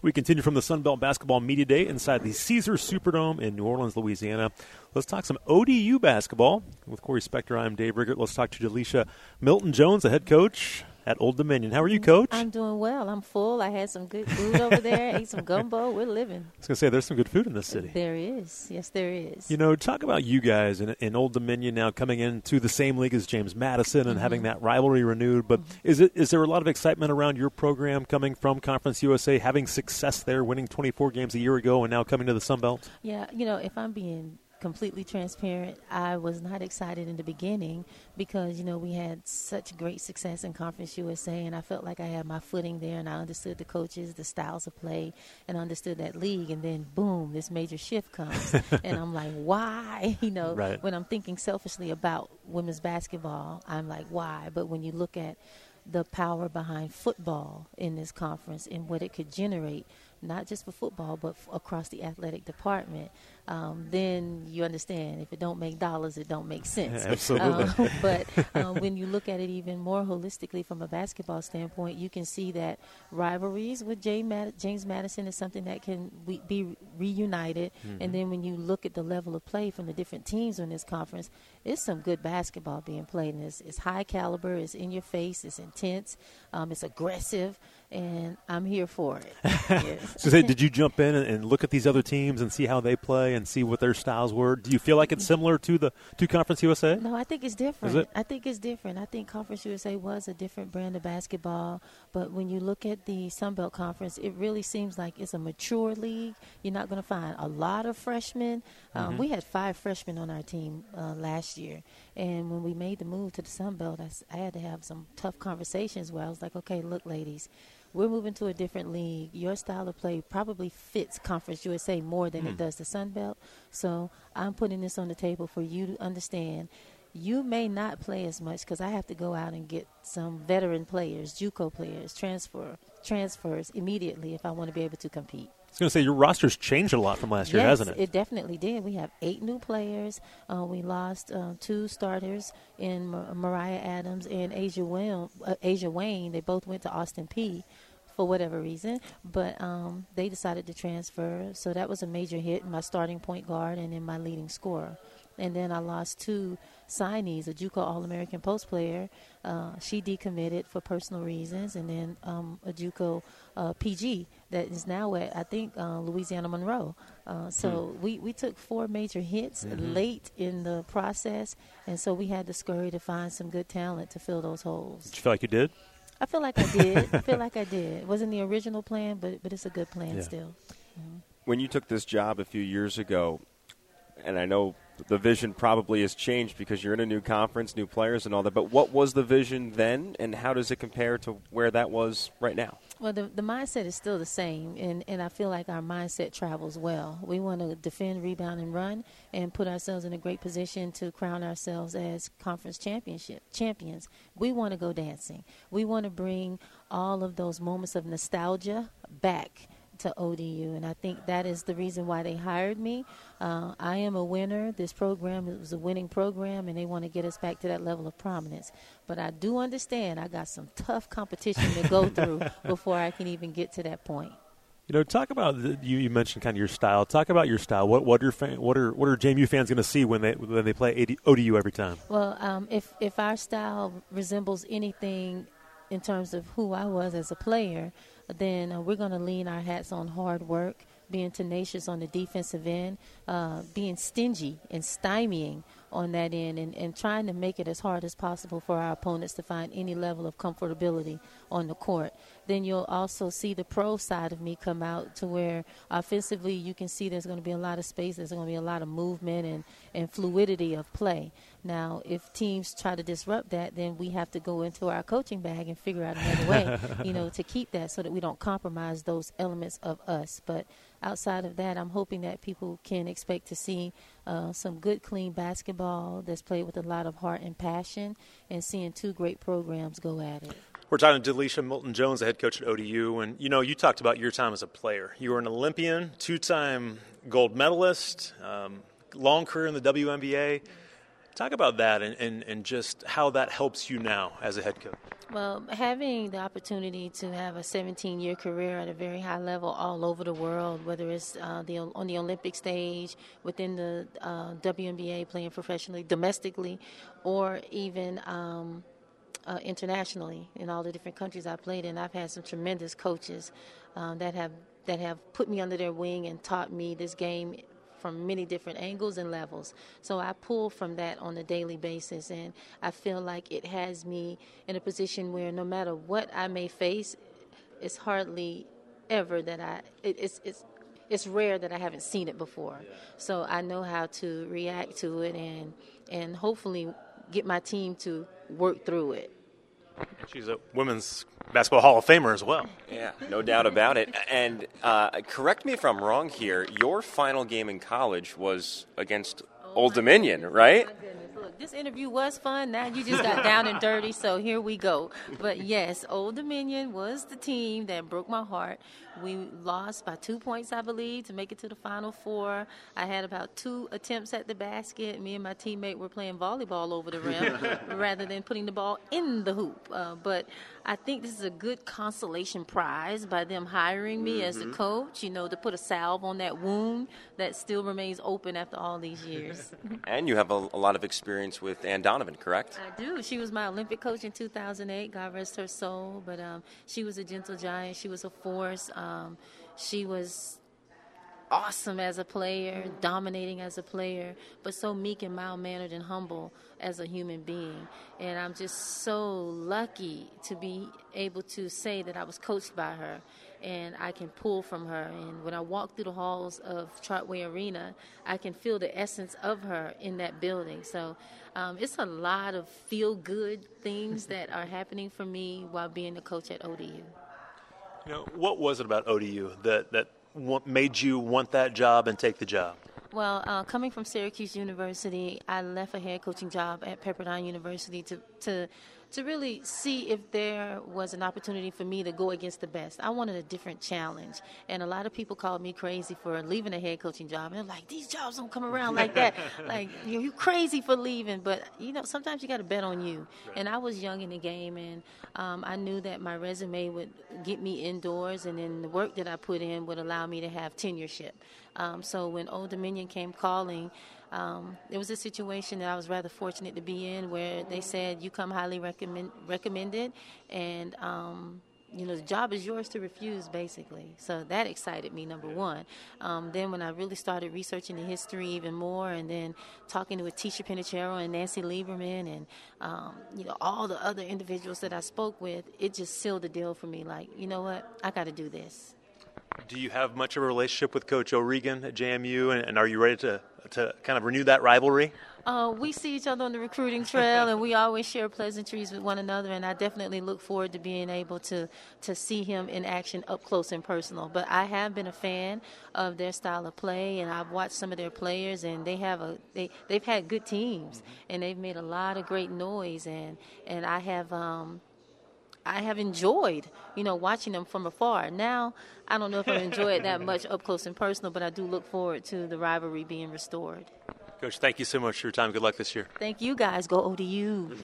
We continue from the Sun Belt Basketball Media Day inside the Caesars Superdome in New Orleans, Louisiana. Let's talk some ODU basketball with Corey Spector. I'm Dave Riggert. Let's talk to DeLisha Milton Jones, the head coach at Old Dominion. How are you, Coach? I'm doing well. I'm full. I had some good food over there. Ate some gumbo. We're living. I was going to say, there's some good food in this city. There is. Yes, there is. You know, talk about you guys in, in Old Dominion now coming into the same league as James Madison and mm-hmm. having that rivalry renewed. But mm-hmm. is it is there a lot of excitement around your program coming from Conference USA, having success there, winning 24 games a year ago, and now coming to the Sun Belt? Yeah, you know, if I'm being completely transparent, I was not excited in the beginning because, you know, we had such great success in Conference USA, and I felt like I had my footing there, and I understood the coaches, the styles of play, and understood that league. And then, boom, this major shift comes. and I'm like, why? You know, right. when I'm thinking selfishly about women's basketball, I'm like, why? But when you look at the power behind football in this conference and what it could generate, not just for football, but f- across the athletic department, um, then you understand if it don't make dollars, it don't make sense. Absolutely. Um, but um, when you look at it even more holistically from a basketball standpoint, you can see that rivalries with James Madison is something that can be reunited. Mm-hmm. And then when you look at the level of play from the different teams in this conference, it's some good basketball being played. And it's, it's high caliber, it's in your face, it's intense, um, it's aggressive and I'm here for it. yes. so, say, did you jump in and, and, look at these other teams and see how they play and see what their styles were? Do you feel like it's similar to the to Conference USA? No, I think it's different. It? I think it's different. I think Conference USA was a different brand of basketball, but when you look at the Sun Belt Conference, it really seems like it's a mature league. You're not going to find a lot of freshmen. Um, mm-hmm. We had five freshmen on our team uh, last year, and when we made the move to the Sun Belt, I, I had to have some tough conversations where I was like, okay, look, ladies we're moving to a different league. Your style of play probably fits Conference USA more than mm. it hmm. does the Sun Belt. So I'm putting this on the table for you to understand. You may not play as much because I have to go out and get some veteran players, JUCO players, transfer transfers immediately if I want to be able to compete. I was going to say your roster's changed a lot from last year, yes, hasn't it? It definitely did. We have eight new players. Uh, we lost uh, two starters in Mar- Mariah Adams and Asia Wayne. Uh, Asia Wayne. They both went to Austin Peay for whatever reason, but um, they decided to transfer. So that was a major hit in my starting point guard and in my leading scorer. And then I lost two signees, a JUCO All-American post player. Uh, she decommitted for personal reasons, and then um, a JUCO uh, PG that is now at I think uh, Louisiana Monroe. Uh, so hmm. we, we took four major hits mm-hmm. late in the process, and so we had to scurry to find some good talent to fill those holes. Did you feel like you did? I feel like I did. I feel like I did. It wasn't the original plan, but but it's a good plan yeah. still. Mm-hmm. When you took this job a few years ago, and I know the vision probably has changed because you're in a new conference, new players, and all that. But what was the vision then, and how does it compare to where that was right now? Well, the, the mindset is still the same, and, and I feel like our mindset travels well. We want to defend, rebound, and run, and put ourselves in a great position to crown ourselves as conference championship champions. We want to go dancing. We want to bring all of those moments of nostalgia back to ODU, and I think that is the reason why they hired me. Uh, I am a winner. This program was a winning program, and they want to get us back to that level of prominence. But I do understand I got some tough competition to go through before I can even get to that point. You know, talk about the, you. You mentioned kind of your style. Talk about your style. What what are fan, what are what are JMU fans going to see when they when they play AD, ODU every time? Well, um, if if our style resembles anything in terms of who I was as a player, then uh, we're going to lean our hats on hard work, being tenacious on the defensive end, uh, being stingy and stymieing on that end, and, and trying to make it as hard as possible for our opponents to find any level of comfortability on the court. Then you'll also see the pro side of me come out to where offensively you can see there's going to be a lot of space, there's going to be a lot of movement and, and fluidity of play. Now, if teams try to disrupt that, then we have to go into our coaching bag and figure out another way, you know, to keep that so that we don't compromise those elements of us. But outside of that, I'm hoping that people can expect to see uh, some good, clean basketball that's played with a lot of heart and passion, and seeing two great programs go at it. We're talking to Delisha Milton Jones, the head coach at ODU, and you know, you talked about your time as a player. You were an Olympian, two-time gold medalist, um, long career in the WNBA. Talk about that and, and, and just how that helps you now as a head coach. Well, having the opportunity to have a 17 year career at a very high level all over the world, whether it's uh, the, on the Olympic stage, within the uh, WNBA, playing professionally, domestically, or even um, uh, internationally in all the different countries I played in, I've had some tremendous coaches um, that have that have put me under their wing and taught me this game from many different angles and levels. So I pull from that on a daily basis, and I feel like it has me in a position where no matter what I may face, it's hardly ever that I it, it's it's it's rare that I haven't seen it before. So I know how to react to it and and hopefully get my team to work through it. She's a women's basketball Hall of Famer as well. Yeah, no doubt about it. And uh, correct me if I'm wrong here. Your final game in college was against oh Old Dominion, right? Look, this interview was fun. Now you just got down and dirty, so here we go. But yes, Old Dominion was the team that broke my heart. We lost by two points, I believe, to make it to the Final Four. I had about two attempts at the basket. Me and my teammate were playing volleyball over the rim rather than putting the ball in the hoop. Uh, but I think this is a good consolation prize by them hiring me mm-hmm. as the mm-hmm. coach, you know, to put a salve on that wound that still remains open after all these years. and you have a, a lot of experience with Anne Donovan, correct? I do. She was my Olympic coach in 2008. God rest her soul. But um, she was a gentle giant. She was a force. Um, she was awesome as a player, dominating as a player, but so meek and mild mannered and humble as a human being. And I'm just so lucky to be able to say that I was coached by her and I can pull from her. And when I walk through the halls of Chartway Arena, I can feel the essence of her in that building. So um, it's a lot of feel good things that are happening for me while being the coach at ODU. You know, what was it about ODU that that made you want that job and take the job? Well, uh, coming from Syracuse University, I left a head coaching job at Pepperdine University to to to really see if there was an opportunity for me to go against the best. I wanted a different challenge. And a lot of people called me crazy for leaving a head coaching job. And they're like, these jobs don't come around like that. like, you're, you crazy for leaving. But, you know, sometimes you got to bet on you. Right. And I was young in the game, and um, I knew that my resume would get me indoors, and then the work that I put in would allow me to have tenureship. Um, so when Old Dominion came calling, um, it was a situation that I was rather fortunate to be in where they said you come highly recommend, recommended and um, you know the job is yours to refuse basically. So that excited me number one. Um, then when i really started researching the history even more and then talking with Ticha Penicheiro and nancy lieberman and um, you know all the other individuals that i spoke with it just sealed the deal for me. Like you know what? I got to do this do you have much of a relationship with Coach O'Regan at JMU, and, and are you ready to to kind of renew that rivalry? Uh, we see each other on the recruiting trail, and we always share pleasantries with one another. And I definitely look forward to being able to to see him in action up close and personal. But I have been a fan of their style of play, and I've watched some of their players, and they have a they they've had good teams, and they've made a lot of great noise. And and I have um, I have enjoyed, you know, watching them from afar. Now, I don't know if I enjoy it that much up close and personal, but I do look forward to the rivalry being restored. Coach, thank you so much for your time. Good luck this year. Thank you guys. Go ODU.